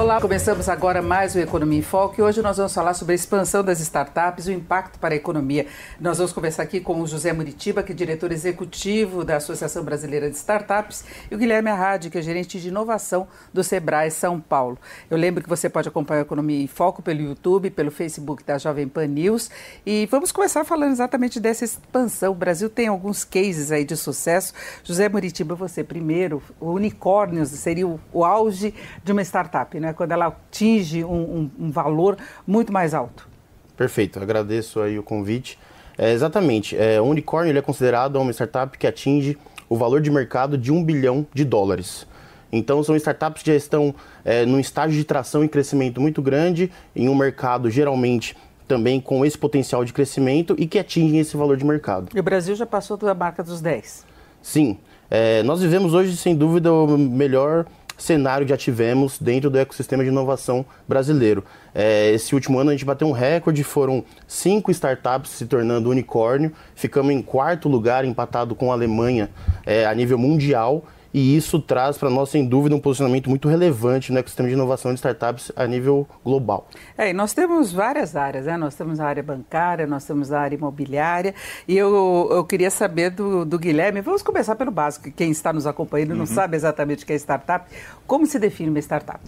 Olá, começamos agora mais o Economia em Foco e hoje nós vamos falar sobre a expansão das startups e o impacto para a economia. Nós vamos conversar aqui com o José Muritiba, que é diretor executivo da Associação Brasileira de Startups, e o Guilherme Arradi, que é gerente de inovação do Sebrae São Paulo. Eu lembro que você pode acompanhar a Economia em Foco pelo YouTube, pelo Facebook da Jovem Pan News e vamos começar falando exatamente dessa expansão. O Brasil tem alguns cases aí de sucesso. José Muritiba, você primeiro, o unicórnios seria o, o auge de uma startup, né? Quando ela atinge um, um, um valor muito mais alto. Perfeito, agradeço aí o convite. É, exatamente, é, o unicórnio é considerado uma startup que atinge o valor de mercado de um bilhão de dólares. Então são startups que já estão é, num estágio de tração e crescimento muito grande, em um mercado geralmente também com esse potencial de crescimento e que atingem esse valor de mercado. E o Brasil já passou da marca dos 10? Sim, é, nós vivemos hoje, sem dúvida, o melhor cenário já tivemos dentro do ecossistema de inovação brasileiro. É, esse último ano a gente bateu um recorde, foram cinco startups se tornando unicórnio, ficamos em quarto lugar, empatado com a Alemanha é, a nível mundial e isso traz para nós, sem dúvida, um posicionamento muito relevante no ecossistema de inovação de startups a nível global. É, e nós temos várias áreas, né? Nós temos a área bancária, nós temos a área imobiliária, e eu, eu queria saber do, do Guilherme, vamos começar pelo básico, quem está nos acompanhando não uhum. sabe exatamente o que é startup, como se define uma startup?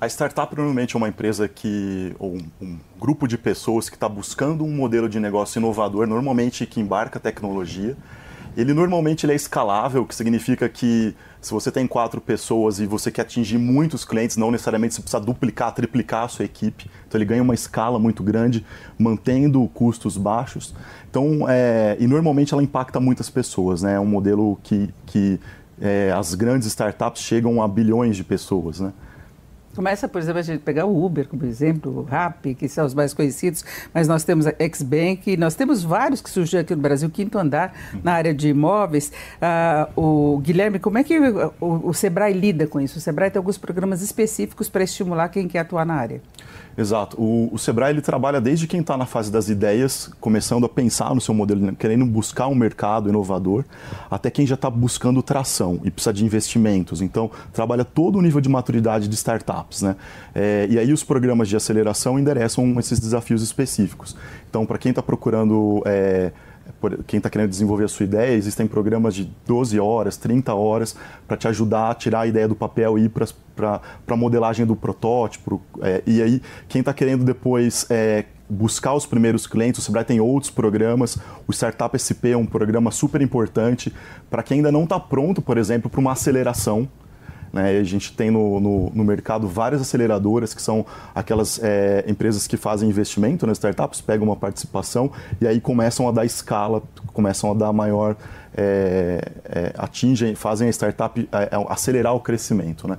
A startup normalmente é uma empresa que, ou um, um grupo de pessoas que está buscando um modelo de negócio inovador, normalmente que embarca tecnologia, ele normalmente ele é escalável, que significa que se você tem quatro pessoas e você quer atingir muitos clientes, não necessariamente você precisa duplicar, triplicar a sua equipe. Então ele ganha uma escala muito grande, mantendo custos baixos. Então, é, e normalmente ela impacta muitas pessoas, né? É um modelo que, que é, as grandes startups chegam a bilhões de pessoas, né? Começa, por exemplo, a gente pegar o Uber como exemplo, o Rappi, que são os mais conhecidos, mas nós temos a Xbank, nós temos vários que surgiram aqui no Brasil, quinto andar na área de imóveis. Ah, o Guilherme, como é que o, o, Sebrae lida com isso? O Sebrae tem alguns programas específicos para estimular quem quer atuar na área. Exato. O, o Sebrae ele trabalha desde quem está na fase das ideias, começando a pensar no seu modelo, querendo buscar um mercado inovador, até quem já está buscando tração e precisa de investimentos. Então, trabalha todo o nível de maturidade de startups. Né? É, e aí os programas de aceleração endereçam esses desafios específicos. Então, para quem está procurando... É, quem está querendo desenvolver a sua ideia, existem programas de 12 horas, 30 horas, para te ajudar a tirar a ideia do papel e ir para a modelagem do protótipo. É, e aí, quem está querendo depois é, buscar os primeiros clientes, o Sebrae tem outros programas, o Startup SP é um programa super importante para quem ainda não está pronto, por exemplo, para uma aceleração. Né? A gente tem no, no, no, mercado várias aceleradoras, que são aquelas é, empresas que fazem investimento nas startups, pegam uma participação e aí começam a dar escala, começam a dar maior. É, é, atingem, fazem a startup é, é, acelerar o crescimento. Né?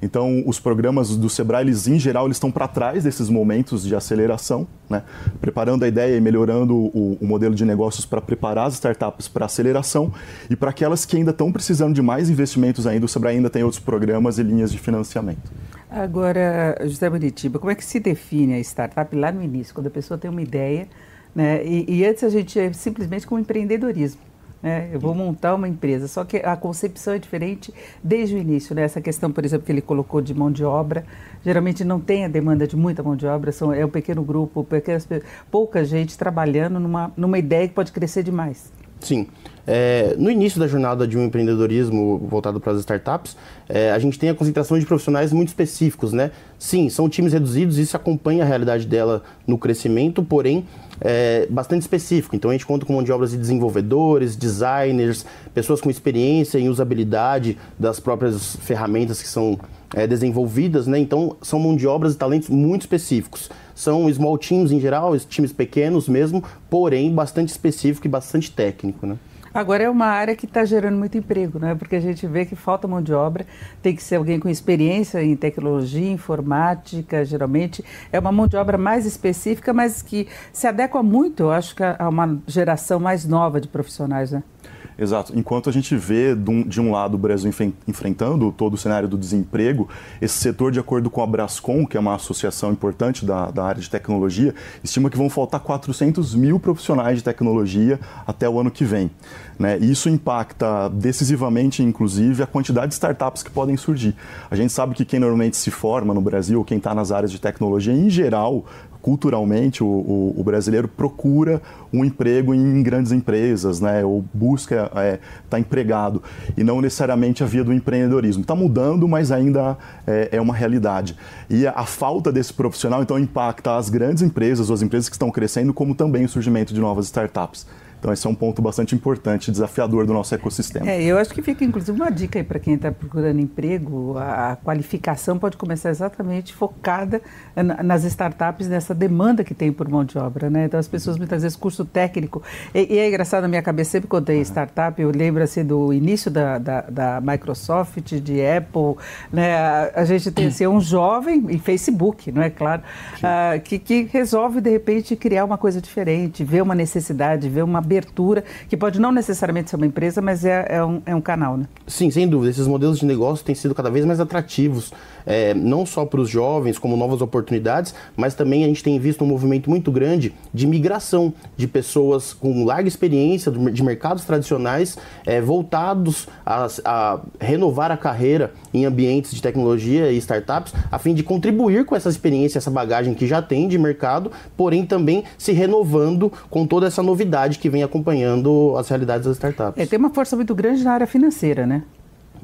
Então, os programas do Sebrae, eles, em geral, eles estão para trás desses momentos de aceleração, né? preparando a ideia e melhorando o, o modelo de negócios para preparar as startups para aceleração e para aquelas que ainda estão precisando de mais investimentos ainda, o Sebrae ainda tem outros programas e linhas de financiamento. Agora, José Bonitiba, como é que se define a startup lá no início, quando a pessoa tem uma ideia, né? e, e antes a gente é simplesmente com empreendedorismo. Né? Eu vou montar uma empresa. Só que a concepção é diferente desde o início. Né? Essa questão, por exemplo, que ele colocou de mão de obra, geralmente não tem a demanda de muita mão de obra, são, é um pequeno grupo, pequenas, pouca gente trabalhando numa, numa ideia que pode crescer demais. Sim. É, no início da jornada de um empreendedorismo voltado para as startups, é, a gente tem a concentração de profissionais muito específicos, né? Sim, são times reduzidos, isso acompanha a realidade dela no crescimento, porém é, bastante específico. Então a gente conta com mão de obras de desenvolvedores, designers, pessoas com experiência em usabilidade das próprias ferramentas que são é, desenvolvidas, né? Então são mão de obras e talentos muito específicos. São small teams em geral, times pequenos mesmo, porém bastante específico e bastante técnico, né? Agora é uma área que está gerando muito emprego, né? porque a gente vê que falta mão de obra, tem que ser alguém com experiência em tecnologia, informática, geralmente. É uma mão de obra mais específica, mas que se adequa muito, eu acho, a uma geração mais nova de profissionais. Né? Exato. Enquanto a gente vê, de um lado, o Brasil enfrentando todo o cenário do desemprego, esse setor, de acordo com a Brascom, que é uma associação importante da, da área de tecnologia, estima que vão faltar 400 mil profissionais de tecnologia até o ano que vem. Né? Isso impacta decisivamente, inclusive, a quantidade de startups que podem surgir. A gente sabe que quem normalmente se forma no Brasil, quem está nas áreas de tecnologia, em geral, culturalmente o, o, o, brasileiro procura um emprego em grandes empresas, né? Ou busca estar é, tá empregado e não necessariamente a via do empreendedorismo. Está mudando, mas ainda é, é, uma realidade. E a, a, falta desse profissional então impacta as grandes empresas, as empresas que estão crescendo, como também o surgimento de novas startups. Então, esse é um ponto bastante importante, desafiador do nosso ecossistema. É, eu acho que fica, inclusive, uma dica aí para quem está procurando emprego. A, a, qualificação pode começar exatamente focada nas startups, nessa demanda que tem por mão de obra. Né? Então, as pessoas, muitas vezes, curso técnico. E, e é engraçado, na minha cabeça, sempre quando tem startup, eu lembro assim, do início da, da, da Microsoft, de Apple. Né? A, a gente tem assim, um jovem, em Facebook, não é claro, uh, que, que resolve, de repente, criar uma coisa diferente, ver uma necessidade, ver uma abertura, que pode não necessariamente ser uma empresa, mas é, é, um, é um canal, né? Sim, sem dúvida. Esses modelos de negócio têm sido cada vez mais atrativos, é, não só para os jovens, como novas oportunidades, mas também a gente tem visto um movimento muito grande de migração de pessoas com larga experiência de mercados tradicionais é, voltados a, a renovar a carreira em ambientes de tecnologia e startups, a fim de contribuir com essa experiência, essa bagagem que já tem de mercado, porém também se renovando com toda essa novidade que vem vem acompanhando as realidades das startups. É, tem uma força muito grande na área financeira, né?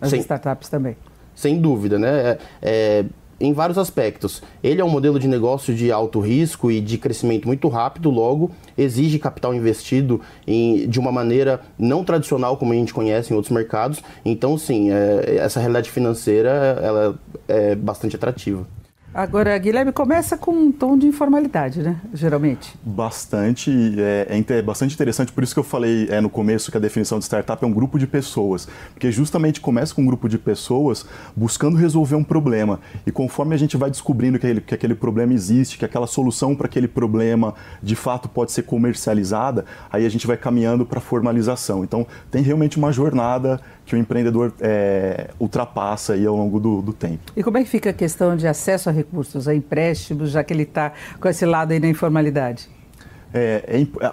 As Sem, startups também. Sem dúvida, né? É, é, em vários aspectos. Ele é um modelo de negócio de alto risco e de crescimento muito rápido, logo exige capital investido em, de uma maneira não tradicional como a gente conhece em outros mercados. Então, sim, é, essa realidade financeira ela é bastante atrativa. Agora, Guilherme, começa com um tom de informalidade, né? Geralmente. Bastante, é, é, bastante interessante, por isso que eu falei é, no começo que a definição de startup é um grupo de pessoas. Porque justamente começa com um grupo de pessoas buscando resolver um problema. E conforme a gente vai descobrindo que aquele, que aquele problema existe, que aquela solução para aquele problema de fato pode ser comercializada, aí a gente vai caminhando para a formalização. Então, tem realmente uma jornada que o empreendedor é, ultrapassa aí ao longo do, do, tempo. E como é que fica a questão de acesso a recursos, a empréstimos, já que ele está com esse lado aí da informalidade? É, é,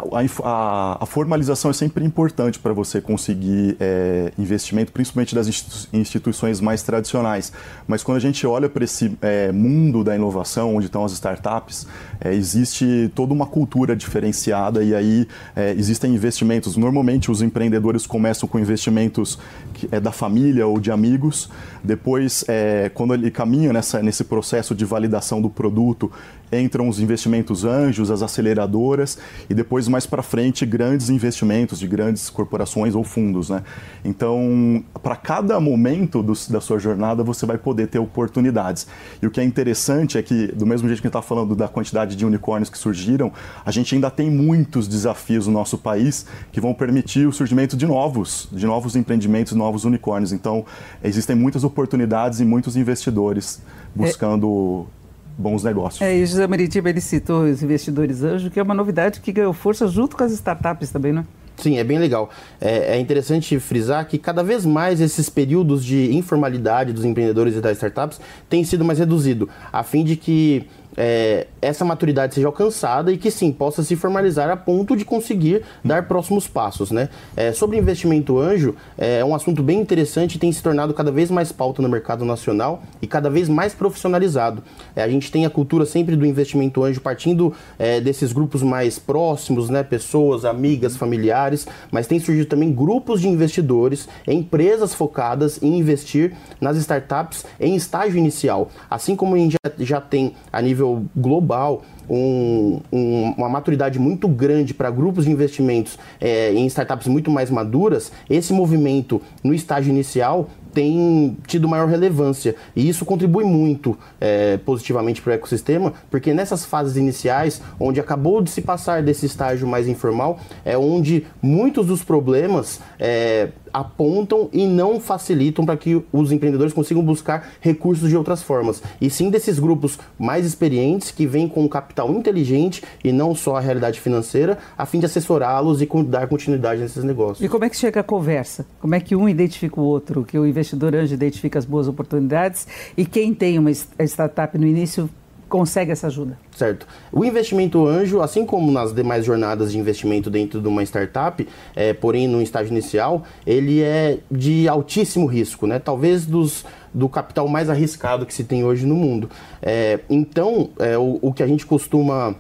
a, a, formalização é sempre importante para você conseguir é, investimento, principalmente das instituições mais tradicionais. Mas quando a gente olha para esse é, mundo da inovação, onde estão as startups, é, existe toda uma cultura diferenciada e aí é, existem investimentos. Normalmente os empreendedores começam com investimentos que é da família ou de amigos. Depois, quando ele caminha nessa, nesse processo de validação do produto, entram os investimentos anjos, as aceleradoras e depois mais para frente grandes investimentos de grandes corporações ou fundos, né? Então, para cada momento do, da sua jornada você vai poder ter oportunidades. E o que é interessante é que do mesmo jeito que a gente está falando da quantidade de unicórnios que surgiram, a gente ainda tem muitos desafios no nosso país que vão permitir o surgimento de novos, de novos empreendimentos, novos unicórnios. Então, existem muitas oportunidades e muitos investidores buscando é bons negócios. É, e José Maritiba, ele citou os investidores anjo, que é uma novidade que ganhou força junto com as startups também, né? Sim, é bem legal. É, é, interessante frisar que cada vez mais esses períodos de informalidade dos empreendedores e das startups têm sido mais reduzido, a fim de que é, essa maturidade seja alcançada e que sim possa se formalizar a ponto de conseguir dar próximos passos, né? É, sobre investimento anjo é um assunto bem interessante e tem se tornado cada vez mais pauta no mercado nacional e cada vez mais profissionalizado. É, a gente tem a cultura sempre do investimento anjo partindo é, desses grupos mais próximos, né? Pessoas, amigas, familiares, mas tem surgido também grupos de investidores, empresas focadas em investir nas startups em estágio inicial, assim como a gente já, já tem a nível nível global um, um, uma maturidade muito grande para grupos de investimentos é, em startups muito mais maduras, esse movimento no estágio inicial tem tido maior relevância. E isso contribui muito é, positivamente para o ecossistema, porque nessas fases iniciais, onde acabou de se passar desse estágio mais informal, é onde muitos dos problemas é, apontam e não facilitam para que os empreendedores consigam buscar recursos de outras formas. E sim desses grupos mais experientes que vêm com um capital inteligente e não só a realidade financeira, a fim de assessorá-los e dar continuidade nesses negócios. E como é que chega a conversa? Como é que um identifica o outro? Que o investidor anjo identifica as boas oportunidades e quem tem uma startup no início consegue essa ajuda? Certo. O investimento anjo, assim como nas demais jornadas de investimento dentro de uma startup, é, porém no estágio inicial, ele é de altíssimo risco, né? Talvez dos, do capital mais arriscado que se tem hoje no mundo. É, então, é, o, o que a gente costuma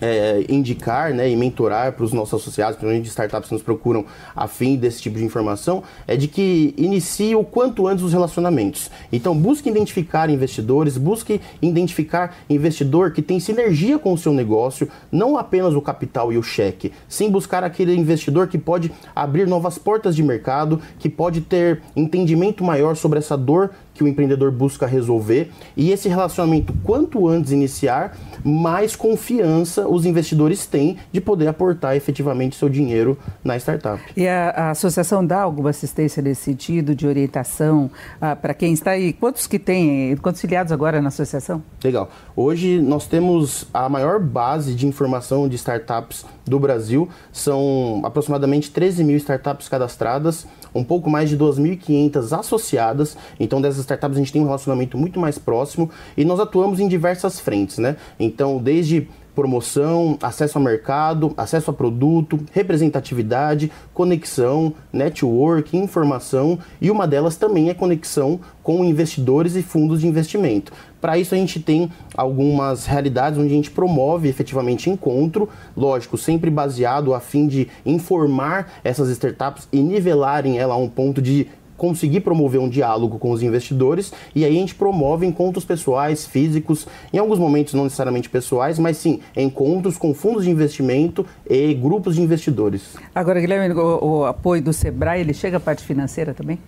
é, indicar né, e mentorar para os nossos associados, principalmente de startups que nos procuram a fim desse tipo de informação, é de que inicie o quanto antes os relacionamentos. Então, busque identificar investidores, busque identificar investidor que tem sinergia com o seu negócio, não apenas o capital e o cheque, sim buscar aquele investidor que pode abrir novas portas de mercado, que pode ter entendimento maior sobre essa dor que o empreendedor busca resolver e esse relacionamento, quanto antes iniciar, mais confiança os investidores têm de poder aportar efetivamente seu dinheiro na startup. E a, a associação dá alguma assistência nesse sentido, de orientação ah, para quem está aí? Quantos que tem, quantos filiados agora na associação? Legal. Hoje nós temos a maior base de informação de startups do Brasil, são aproximadamente 13 mil startups cadastradas um pouco mais de 2.500 associadas. Então, dessas startups a gente tem um relacionamento muito mais próximo e nós atuamos em diversas frentes, né? Então, desde promoção, acesso ao mercado, acesso a produto, representatividade, conexão, network, informação e uma delas também é conexão com investidores e fundos de investimento. Para isso a gente tem algumas realidades onde a gente promove efetivamente encontro, lógico, sempre baseado a fim de informar essas startups e nivelarem ela a um ponto de conseguir promover um diálogo com os investidores e aí a gente promove encontros pessoais, físicos, em alguns momentos não necessariamente pessoais, mas sim encontros com fundos de investimento e grupos de investidores. Agora, Guilherme, o, o apoio do Sebrae, ele chega à parte financeira também?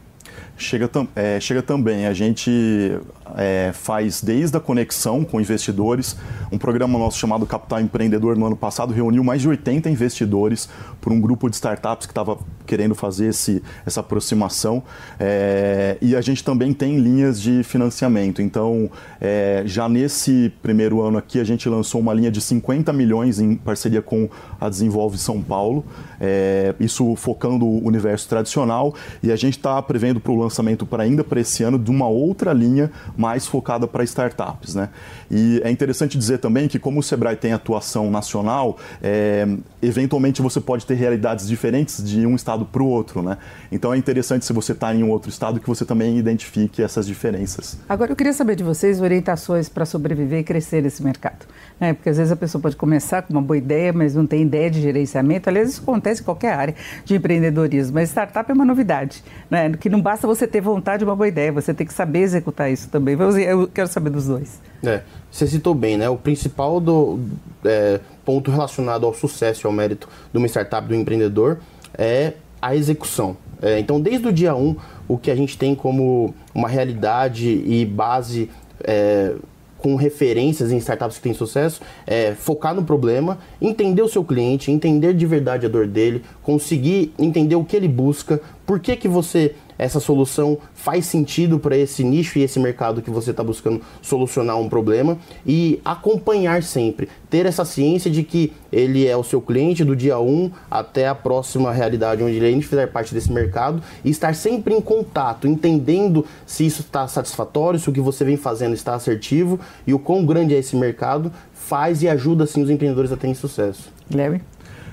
Chega, é, chega também. A gente é, faz desde a conexão com investidores. Um programa nosso chamado Capital Empreendedor no ano passado reuniu mais de 80 investidores por um grupo de startups que estava querendo fazer esse, essa aproximação. É, e a gente também tem linhas de financiamento. Então, é, já nesse primeiro ano aqui, a gente lançou uma linha de 50 milhões em parceria com a Desenvolve São Paulo. É, isso focando o universo tradicional. E a gente está prevendo para o lançamento para ainda para esse ano de uma outra linha mais focada para startups. Né? E é interessante dizer também que, como o Sebrae tem atuação nacional, é, eventualmente você pode ter realidades diferentes de um estado para o outro. Né? Então é interessante, se você está em um outro estado, que você também identifique essas diferenças. Agora, eu queria saber de vocês orientações para sobreviver e crescer nesse mercado. Né? Porque às vezes a pessoa pode começar com uma boa ideia, mas não tem ideia de gerenciamento. Aliás, isso acontece em qualquer área de empreendedorismo. Mas startup é uma novidade, né? que não basta você ter vontade de uma boa ideia, você tem que saber executar isso também. Eu quero saber dos dois. É, você citou bem, né? O principal do, é, ponto relacionado ao sucesso e ao mérito de uma startup, do empreendedor, é a execução. É, então, desde o dia 1, um, o que a gente tem como uma realidade e base é, com referências em startups que têm sucesso, é focar no problema, entender o seu cliente, entender de verdade a dor dele, conseguir entender o que ele busca, por que, que você essa solução faz sentido para esse nicho e esse mercado que você está buscando solucionar um problema e acompanhar sempre, ter essa ciência de que ele é o seu cliente do dia 1 até a próxima realidade onde ele ainda fizer parte desse mercado e estar sempre em contato, entendendo se isso está satisfatório, se o que você vem fazendo está assertivo e o quão grande é esse mercado, faz e ajuda assim os empreendedores a terem sucesso. Guilherme?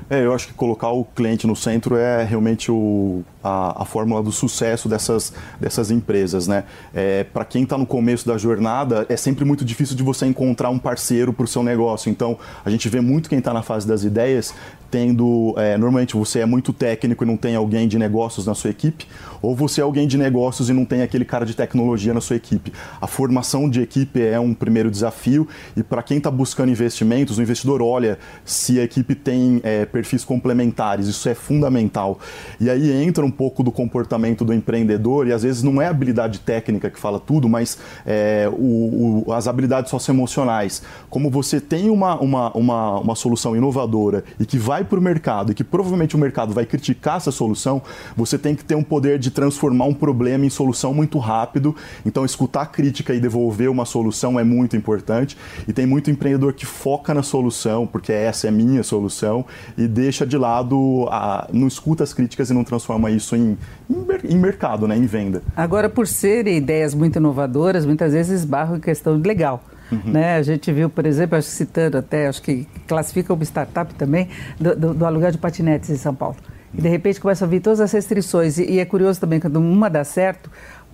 É, eu acho que colocar o cliente no centro é realmente o, a, a fórmula do sucesso dessas, dessas empresas. Né? É, para quem está no começo da jornada, é sempre muito difícil de você encontrar um parceiro para o seu negócio. Então, a gente vê muito quem está na fase das ideias tendo. É, normalmente você é muito técnico e não tem alguém de negócios na sua equipe, ou você é alguém de negócios e não tem aquele cara de tecnologia na sua equipe. A formação de equipe é um primeiro desafio e para quem está buscando investimentos, o investidor olha se a equipe tem é, perfis complementares, isso é fundamental. E aí entra um pouco do comportamento do empreendedor e às vezes não é a habilidade técnica que fala tudo, mas é, o, o, as habilidades socioemocionais. Como você tem uma, uma, uma, uma solução inovadora e que vai para o mercado e que provavelmente o mercado vai criticar essa solução, você tem que ter um poder de transformar um problema em solução muito rápido. Então, escutar crítica e devolver uma solução é muito importante. E tem muito empreendedor que foca na solução, porque essa é minha solução, e deixa de lado, a, não escuta as críticas e não transforma isso em, em, em mercado, né, em venda. Agora, por serem ideias muito inovadoras, muitas vezes esbarram em questão legal. Uhum. Né? A gente viu, por exemplo, acho, citando até, acho que classifica uma startup também, do, do, do aluguel de patinetes em São Paulo. E de repente começam a vir todas as restrições. E, e é curioso também, quando uma dá certo,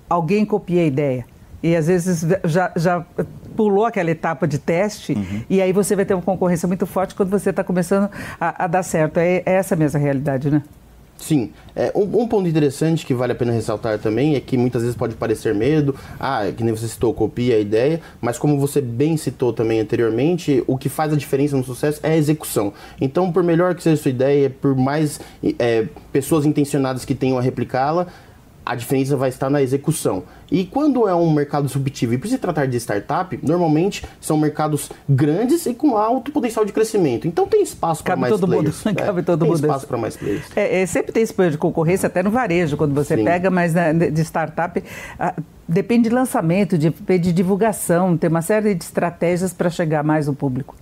alguém copia a ideia. E às vezes já, já pulou aquela etapa de teste, uhum. e aí você vai ter uma concorrência muito forte quando você está começando a, a, dar certo. É, é essa mesma realidade, né? Sim. É, um, um, ponto interessante que vale a pena ressaltar também é que muitas vezes pode parecer medo, ah, que nem você citou, copia a ideia, mas como você bem citou também anteriormente, o que faz a diferença no sucesso é a execução. Então, por melhor que seja a sua ideia, por mais é, pessoas intencionadas que tenham a replicá-la, a diferença vai estar na execução. E quando é um mercado disruptivo e precisa tratar de startup, normalmente são mercados grandes e com alto potencial de crescimento. Então tem espaço para mais todo players. Mundo. Cabe todo tem mundo. Tem espaço para mais players. É, é, sempre tem esse de concorrência, até no varejo, quando você Sim. pega, mas né, de startup. Ah, depende de lançamento, depende de divulgação, tem uma série de estratégias para chegar mais no público.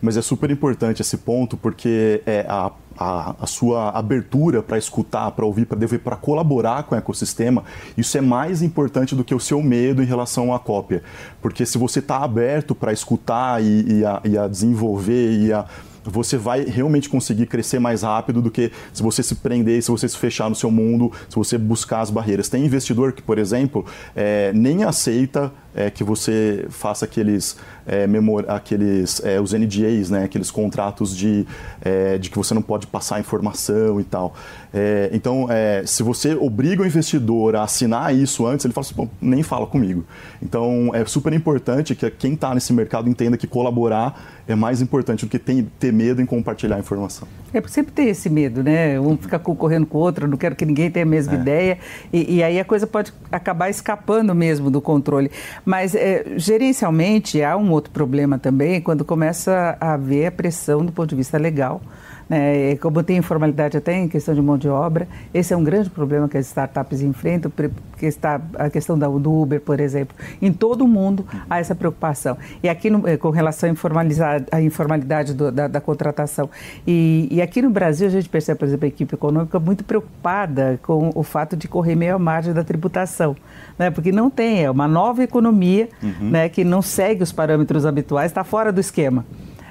Mas é super importante esse ponto, porque é, a a, a sua abertura para escutar, para ouvir, para dever, para colaborar com o ecossistema, isso é mais importante do que o seu medo em relação à cópia. Porque se você está aberto para escutar e, e, a, e a desenvolver e a você vai realmente conseguir crescer mais rápido do que se você se prender, se você se fechar no seu mundo, se você buscar as barreiras. Tem investidor que, por exemplo, é, nem aceita é, que você faça aqueles, é, memor... aqueles é, os NDAs, né, aqueles contratos de, é, de que você não pode passar informação e tal. É, então, é, se você obriga o investidor a assinar isso antes, ele fala assim, nem fala comigo. Então, é super importante que quem está nesse mercado entenda que colaborar é mais importante do que ter medo em compartilhar a informação. É porque sempre tem esse medo, né? Um fica concorrendo com o outro, não quero que ninguém tenha a mesma é. ideia, e, e, aí a coisa pode acabar escapando mesmo do controle. Mas é, gerencialmente há um outro problema também, quando começa a haver a pressão do ponto de vista legal né? Como tem informalidade até em questão de mão de obra, esse é um grande problema que as startups enfrentam, que está a questão da, do Uber, por exemplo. Em todo o mundo há essa preocupação. E aqui no, eh, com relação à, à informalidade do, da, da, contratação. E, e, aqui no Brasil a gente percebe, por exemplo, a equipe econômica muito preocupada com o fato de correr meio à margem da tributação. Né? Porque não tem, é uma nova economia uhum. né, que não segue os parâmetros habituais, está fora do esquema.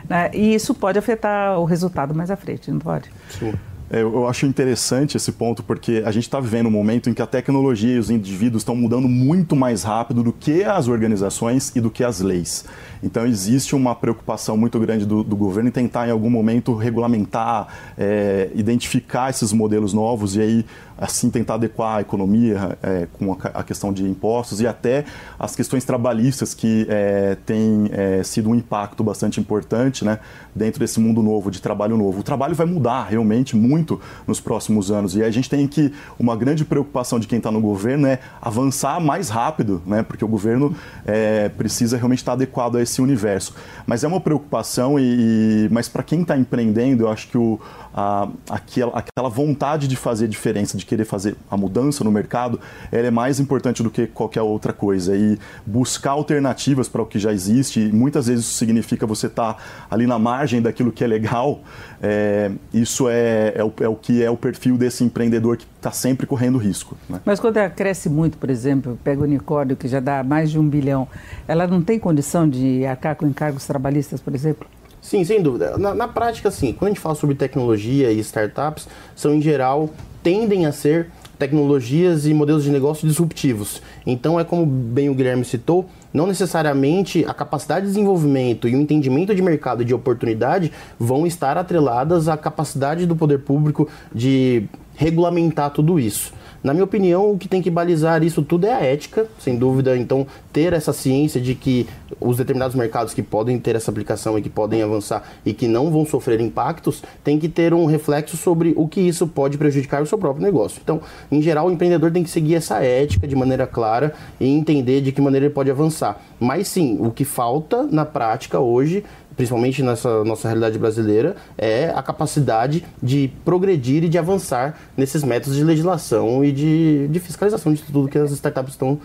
Né? E isso pode afetar o resultado mais à frente, não pode? Sim. É, eu acho interessante esse ponto porque a gente está vivendo um momento em que a tecnologia e os indivíduos estão mudando muito mais rápido do que as organizações e do que as leis. Então existe uma preocupação muito grande do, do governo em tentar em algum momento regulamentar, é, identificar esses modelos novos e aí assim tentar adequar a economia é, com a, a, questão de impostos e até as questões trabalhistas que é, têm é, sido um impacto bastante importante né, dentro desse mundo novo, de trabalho novo. O trabalho vai mudar realmente muito nos próximos anos e a gente tem que, uma grande preocupação de quem está no governo é avançar mais rápido, né, porque o governo é, precisa realmente estar adequado a esse universo. Mas é uma preocupação, e, mas para quem está empreendendo, eu acho que o, a, aquela, aquela vontade de fazer diferença, de querer fazer a mudança no mercado, ela é mais importante do que qualquer outra coisa. E buscar alternativas para o que já existe, e muitas vezes isso significa você estar tá ali na margem daquilo que é legal, é, isso é, é o, é, o, que é o perfil desse empreendedor que está sempre correndo risco. Né? Mas quando ela cresce muito, por exemplo, pega o unicórnio que já dá mais de um bilhão, ela não tem condição de arcar com encargos trabalhistas, por exemplo? Sim, sem dúvida. Na, na, prática, sim, quando a gente fala sobre tecnologia e startups, são em geral, tendem a ser tecnologias e modelos de negócio disruptivos. Então é como bem o Guilherme citou, não necessariamente a capacidade de desenvolvimento e o entendimento de mercado e de oportunidade vão estar atreladas à capacidade do poder público de regulamentar tudo isso. Na minha opinião, o que tem que balizar isso tudo é a ética, sem dúvida. Então, ter essa ciência de que os determinados mercados que podem ter essa aplicação e que podem avançar e que não vão sofrer impactos, tem que ter um reflexo sobre o que isso pode prejudicar o seu próprio negócio. Então, em geral, o empreendedor tem que seguir essa ética de maneira clara e entender de que maneira ele pode avançar. Mas sim, o que falta na prática hoje principalmente nessa nossa realidade brasileira, é a capacidade de progredir e de avançar nesses métodos de legislação e de, de fiscalização de tudo que as startups estão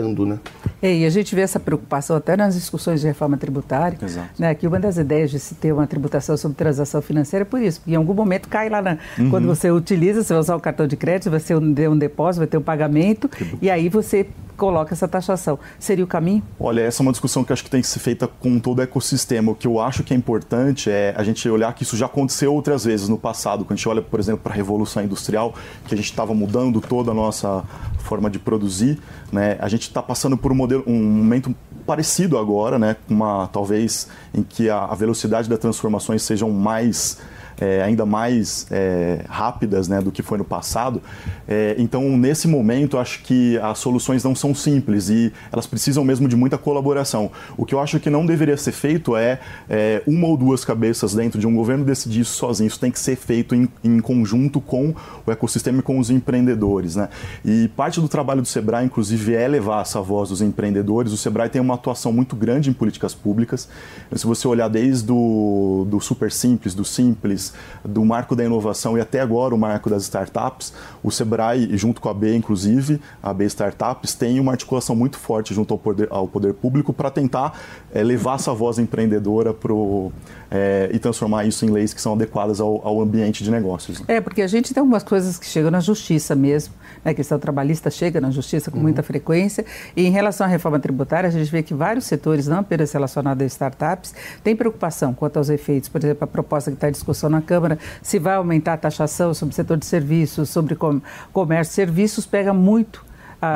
né? É, e a gente vê essa preocupação até nas discussões de reforma tributária, Exato. né? Que uma das ideias de se ter uma tributação sobre transação financeira é por isso, porque em algum momento cai lá na, uhum. quando você utiliza, você vai usar o cartão de crédito, vai ser um, um depósito, vai ter um pagamento, e aí você coloca essa taxação. Seria o caminho? Olha, essa é uma discussão que acho que tem que ser feita com todo o ecossistema. O que eu acho que é importante é a gente olhar que isso já aconteceu outras vezes no passado. Quando a gente olha, por exemplo, para a Revolução Industrial, que a gente estava mudando toda a nossa forma de produzir, né? a gente está passando por um, modelo, um momento parecido agora, né? uma, talvez em que a, a velocidade das transformações sejam mais é, ainda mais é, rápidas né, do que foi no passado. É, então, nesse momento, acho que as soluções não são simples e elas precisam mesmo de muita colaboração. O que eu acho que não deveria ser feito é, é uma ou duas cabeças dentro de um governo decidir isso sozinho. Isso tem que ser feito em, em conjunto com o ecossistema e com os empreendedores. Né? E parte do trabalho do Sebrae, inclusive, é levar essa voz dos empreendedores. O Sebrae tem uma atuação muito grande em políticas públicas. Se você olhar desde o do super simples, do simples, do marco da inovação e até agora o marco das startups, o Sebrae, junto com a B, inclusive, a B Startups, tem uma articulação muito forte junto ao poder, ao poder público para tentar é, levar essa voz empreendedora pro, é, e transformar isso em leis que são adequadas ao, ao ambiente de negócios. É, porque a gente tem algumas coisas que chegam na justiça mesmo. Né? A questão trabalhista chega na justiça com uhum. muita frequência. E em relação à reforma tributária, a gente vê que vários setores, não apenas relacionados a startups, têm preocupação quanto aos efeitos. Por exemplo, a proposta que está em discussão na Câmara, se vai aumentar a taxação sobre o setor de serviços, sobre com, comércio, serviços, pega muito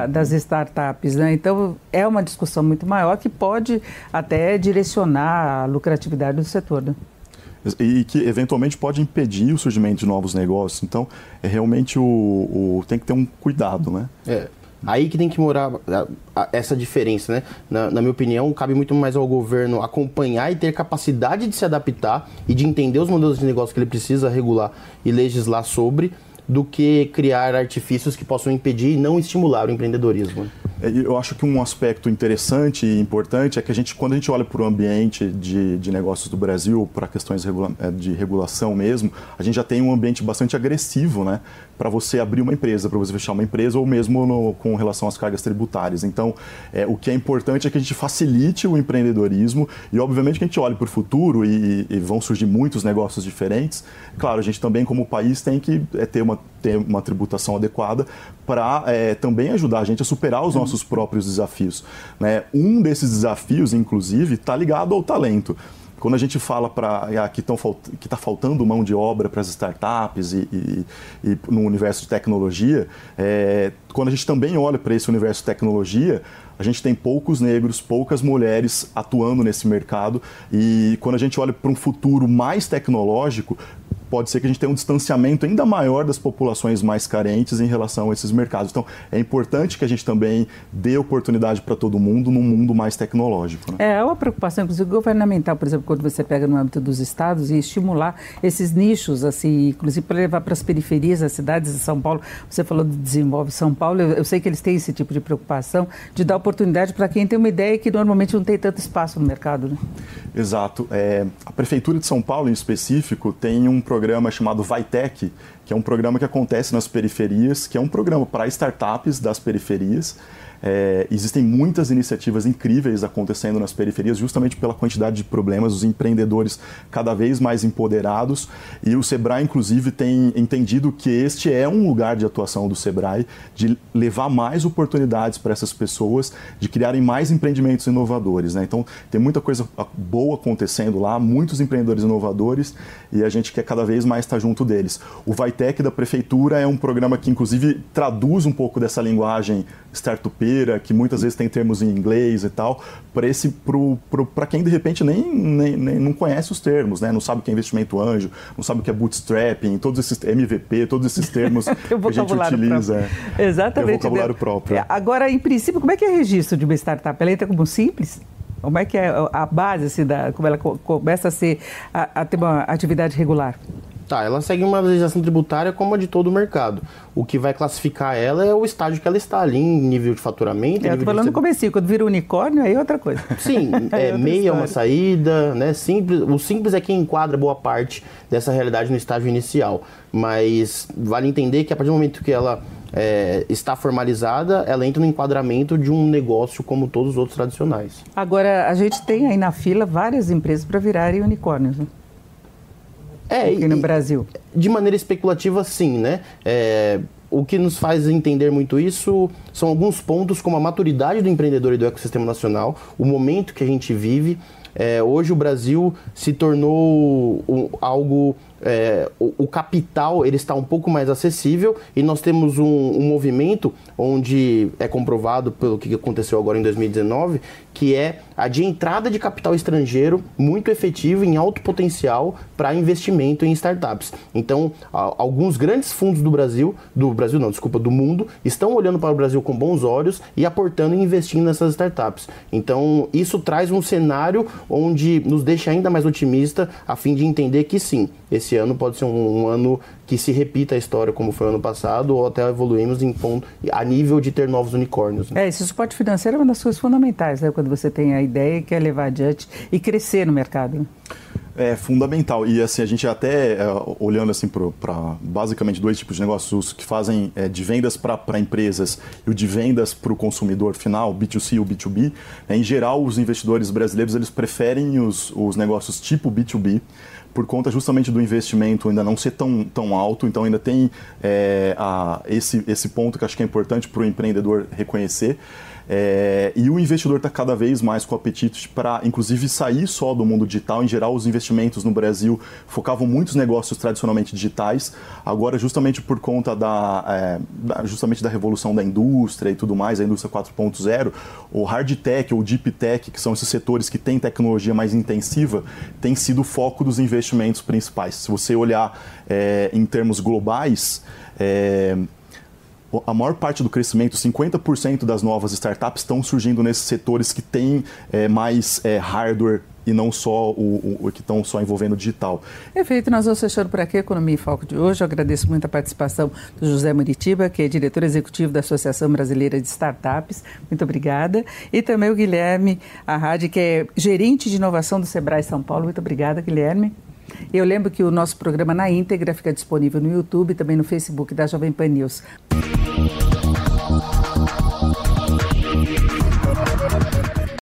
das startups. Né? Então, é uma discussão muito maior que pode até direcionar a lucratividade do setor. Né? E que eventualmente pode impedir o surgimento de novos negócios. Então, é realmente o, o tem que ter um cuidado, né? É. Aí que tem que morar essa diferença, né? Na, na, minha opinião, cabe muito mais ao governo acompanhar e ter capacidade de se adaptar e de entender os modelos de negócio que ele precisa regular e legislar sobre, do que criar artifícios que possam impedir e não estimular o empreendedorismo. É, eu acho que um aspecto interessante e importante é que a gente, quando a gente olha para o ambiente de, de negócios do Brasil, para questões é, de regulação mesmo, a gente já tem um ambiente bastante agressivo, né? Para você abrir uma empresa, para você fechar uma empresa, ou mesmo no, com relação às cargas tributárias. Então, é, o que é importante é que a gente facilite o empreendedorismo e, obviamente, que a gente olhe para o futuro e, e, vão surgir muitos negócios diferentes. Claro, a gente também, como país, tem que é, ter, uma, ter uma tributação adequada para é, também ajudar a gente a superar os nossos nossos próprios desafios. Né? Um desses desafios, inclusive, está ligado ao talento. Quando a gente fala para ah, que está faltando mão de obra para as startups e, e, e, no universo de tecnologia, é, quando a gente também olha para esse universo de tecnologia, a gente tem poucos negros, poucas mulheres atuando nesse mercado e quando a gente olha para um futuro mais tecnológico, pode ser que a gente tenha um distanciamento ainda maior das populações mais carentes em relação a esses mercados. Então, é importante que a gente também dê oportunidade para todo mundo num mundo mais tecnológico. Né? É uma preocupação, inclusive, governamental, por exemplo, quando você pega no âmbito dos estados e estimular esses nichos, assim, inclusive para levar para as periferias das cidades de São Paulo. Você falou de Desenvolve São Paulo, eu, eu sei que eles têm esse tipo de preocupação de dar oportunidade para quem tem uma ideia que normalmente não tem tanto espaço no mercado. Né? Exato. É, a Prefeitura de São Paulo, em específico, tem um programa programa chamado Vitec, que é um programa que acontece nas periferias, que é um programa para startups das periferias. É, existem muitas iniciativas incríveis acontecendo nas periferias, justamente pela quantidade de problemas, os empreendedores cada vez mais empoderados. E o Sebrae, inclusive, tem entendido que este é um lugar de atuação do Sebrae, de levar mais oportunidades para essas pessoas, de criarem mais empreendimentos inovadores. Né? Então, tem muita coisa boa acontecendo lá, muitos empreendedores inovadores, e a gente quer cada vez mais estar junto deles. O Vaitec da prefeitura é um programa que, inclusive, traduz um pouco dessa linguagem startupeira, que muitas vezes tem termos em inglês e tal, para quem de repente nem, nem, nem, não conhece os termos, né? não sabe o que é investimento anjo, não sabe o que é bootstrapping, todos esses MVP, todos esses termos que a gente utiliza. Próprio. Exatamente. O vocabulário próprio. É, agora, em princípio, como é que é o registro de uma startup? Ela entra como simples? Como é que é a base, assim, da, como ela começa a, ser, a, a ter uma atividade regular? Tá, ela segue uma legislação tributária como a de todo o mercado. O que vai classificar ela é o estágio que ela está ali, em nível de faturamento. É, eu tô falando no começo, quando vira unicórnio, aí é outra coisa. Sim, é, é meia é uma saída, né? Simples, o simples é quem enquadra boa parte dessa realidade no estágio inicial. Mas vale entender que a partir do momento que ela é, está formalizada, ela entra no enquadramento de um negócio como todos os outros tradicionais. Agora, a gente tem aí na fila várias empresas para virarem unicórnios, né? É, aqui no Brasil. De maneira especulativa, sim, né? É, o que nos faz entender muito isso são alguns pontos, como a maturidade do empreendedor e do ecossistema nacional, o momento que a gente vive. É, hoje o Brasil se tornou um, algo é, o, o, capital ele está um pouco mais acessível e nós temos um, um, movimento onde é comprovado pelo que aconteceu agora em 2019 que é a de entrada de capital estrangeiro muito efetivo em alto potencial para investimento em startups. Então, alguns grandes fundos do Brasil, do Brasil não, desculpa, do mundo, estão olhando para o Brasil com bons olhos e aportando e investindo nessas startups. Então, isso traz um cenário onde nos deixa ainda mais otimista a fim de entender que sim, esse ano pode ser um, um ano que se repita a história como foi ano passado ou até evoluímos em ponto, a nível de ter novos unicórnios. Né? É, esse suporte financeiro é uma das coisas fundamentais, né? quando você tem a ideia e quer levar adiante e crescer no mercado. É fundamental. E assim, a gente até, é, olhando assim para basicamente dois tipos de negócios, que fazem é, de vendas para empresas e o de vendas para o consumidor final, B2C ou B2B, né, em geral, os investidores brasileiros eles preferem os, os negócios tipo B2B, por conta justamente do investimento ainda não ser tão, tão alto, então ainda tem é, a, esse, esse ponto que acho que é importante para o empreendedor reconhecer. É, e o investidor está cada vez mais com apetite para, inclusive, sair só do mundo digital. Em geral, os investimentos no Brasil focavam muitos negócios tradicionalmente digitais. Agora, justamente por conta da, é, justamente da revolução da indústria e tudo mais, a indústria 4.0, o hard tech ou deep tech, que são esses setores que têm tecnologia mais intensiva, tem sido o foco dos investimentos principais. Se você olhar é, em termos globais, é, a maior parte do crescimento, 50% das novas startups estão surgindo nesses setores que têm é, mais é, hardware e não só o, o, o que estão só envolvendo digital. Perfeito, nós vamos fechando por aqui a Economia em Foco de hoje. Eu agradeço muito a participação do José Muritiba, que é diretor executivo da Associação Brasileira de Startups. Muito obrigada. E também o Guilherme Arrade, que é gerente de inovação do Sebrae São Paulo. Muito obrigada, Guilherme. Eu lembro que o nosso programa na íntegra fica disponível no YouTube e também no Facebook da Jovem Pan News.